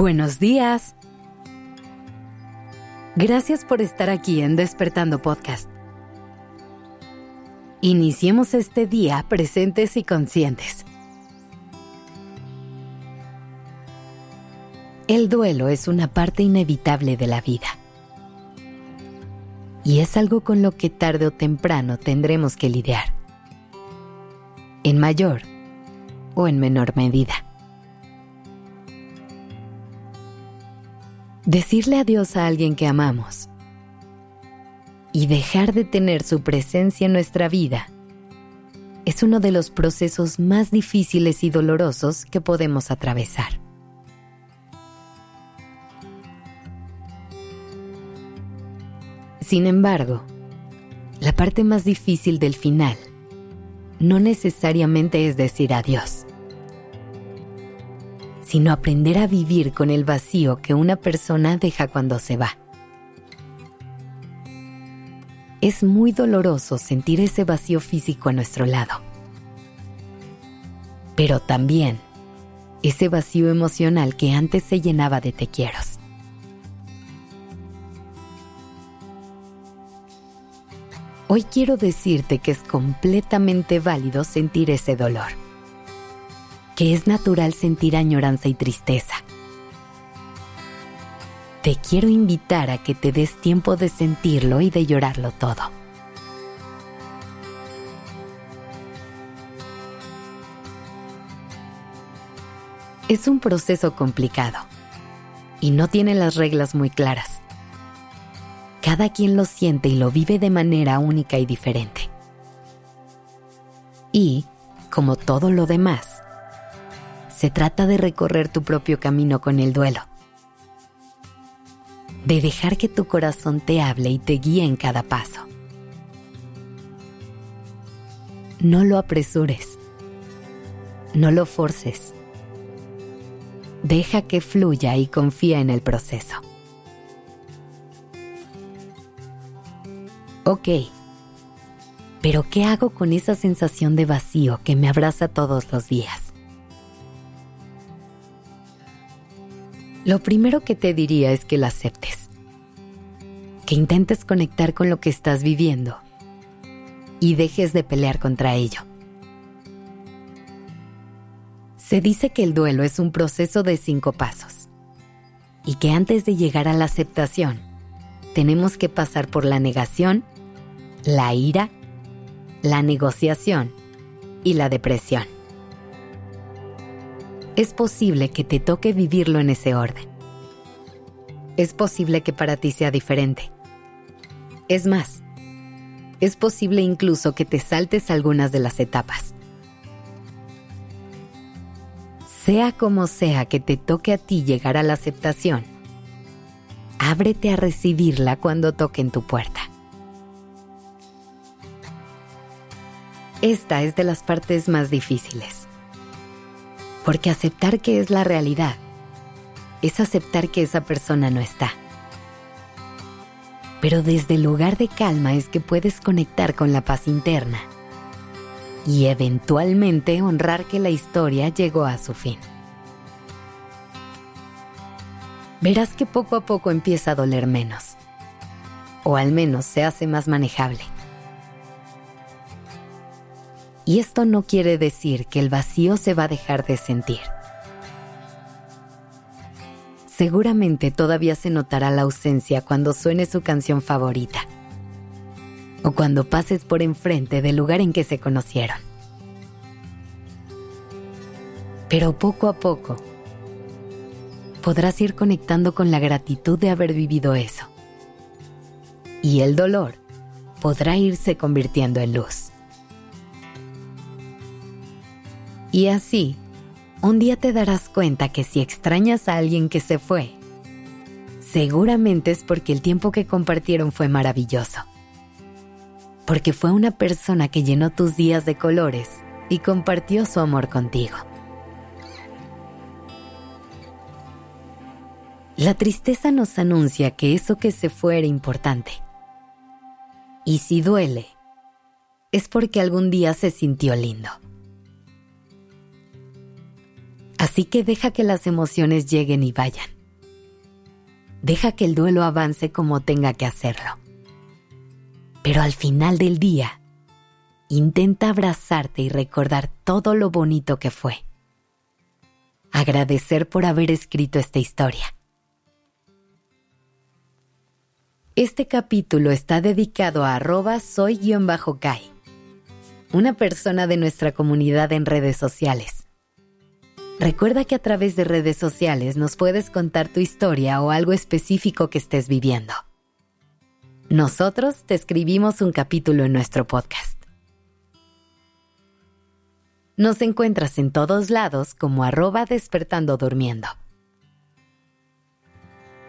Buenos días. Gracias por estar aquí en Despertando Podcast. Iniciemos este día presentes y conscientes. El duelo es una parte inevitable de la vida. Y es algo con lo que tarde o temprano tendremos que lidiar. En mayor o en menor medida. Decirle adiós a alguien que amamos y dejar de tener su presencia en nuestra vida es uno de los procesos más difíciles y dolorosos que podemos atravesar. Sin embargo, la parte más difícil del final no necesariamente es decir adiós sino aprender a vivir con el vacío que una persona deja cuando se va. Es muy doloroso sentir ese vacío físico a nuestro lado, pero también ese vacío emocional que antes se llenaba de tequieros. Hoy quiero decirte que es completamente válido sentir ese dolor que es natural sentir añoranza y tristeza. Te quiero invitar a que te des tiempo de sentirlo y de llorarlo todo. Es un proceso complicado y no tiene las reglas muy claras. Cada quien lo siente y lo vive de manera única y diferente. Y, como todo lo demás, se trata de recorrer tu propio camino con el duelo. De dejar que tu corazón te hable y te guíe en cada paso. No lo apresures. No lo forces. Deja que fluya y confía en el proceso. Ok, pero ¿qué hago con esa sensación de vacío que me abraza todos los días? Lo primero que te diría es que la aceptes, que intentes conectar con lo que estás viviendo y dejes de pelear contra ello. Se dice que el duelo es un proceso de cinco pasos y que antes de llegar a la aceptación, tenemos que pasar por la negación, la ira, la negociación y la depresión es posible que te toque vivirlo en ese orden. Es posible que para ti sea diferente. Es más, es posible incluso que te saltes algunas de las etapas. Sea como sea que te toque a ti llegar a la aceptación, ábrete a recibirla cuando toque en tu puerta. Esta es de las partes más difíciles porque aceptar que es la realidad es aceptar que esa persona no está. Pero desde el lugar de calma es que puedes conectar con la paz interna y eventualmente honrar que la historia llegó a su fin. Verás que poco a poco empieza a doler menos, o al menos se hace más manejable. Y esto no quiere decir que el vacío se va a dejar de sentir. Seguramente todavía se notará la ausencia cuando suene su canción favorita o cuando pases por enfrente del lugar en que se conocieron. Pero poco a poco podrás ir conectando con la gratitud de haber vivido eso. Y el dolor podrá irse convirtiendo en luz. Y así, un día te darás cuenta que si extrañas a alguien que se fue, seguramente es porque el tiempo que compartieron fue maravilloso. Porque fue una persona que llenó tus días de colores y compartió su amor contigo. La tristeza nos anuncia que eso que se fue era importante. Y si duele, es porque algún día se sintió lindo. Así que deja que las emociones lleguen y vayan. Deja que el duelo avance como tenga que hacerlo. Pero al final del día, intenta abrazarte y recordar todo lo bonito que fue. Agradecer por haber escrito esta historia. Este capítulo está dedicado a arroba soy-kai, una persona de nuestra comunidad en redes sociales. Recuerda que a través de redes sociales nos puedes contar tu historia o algo específico que estés viviendo. Nosotros te escribimos un capítulo en nuestro podcast. Nos encuentras en todos lados como arroba despertando durmiendo.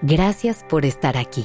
Gracias por estar aquí.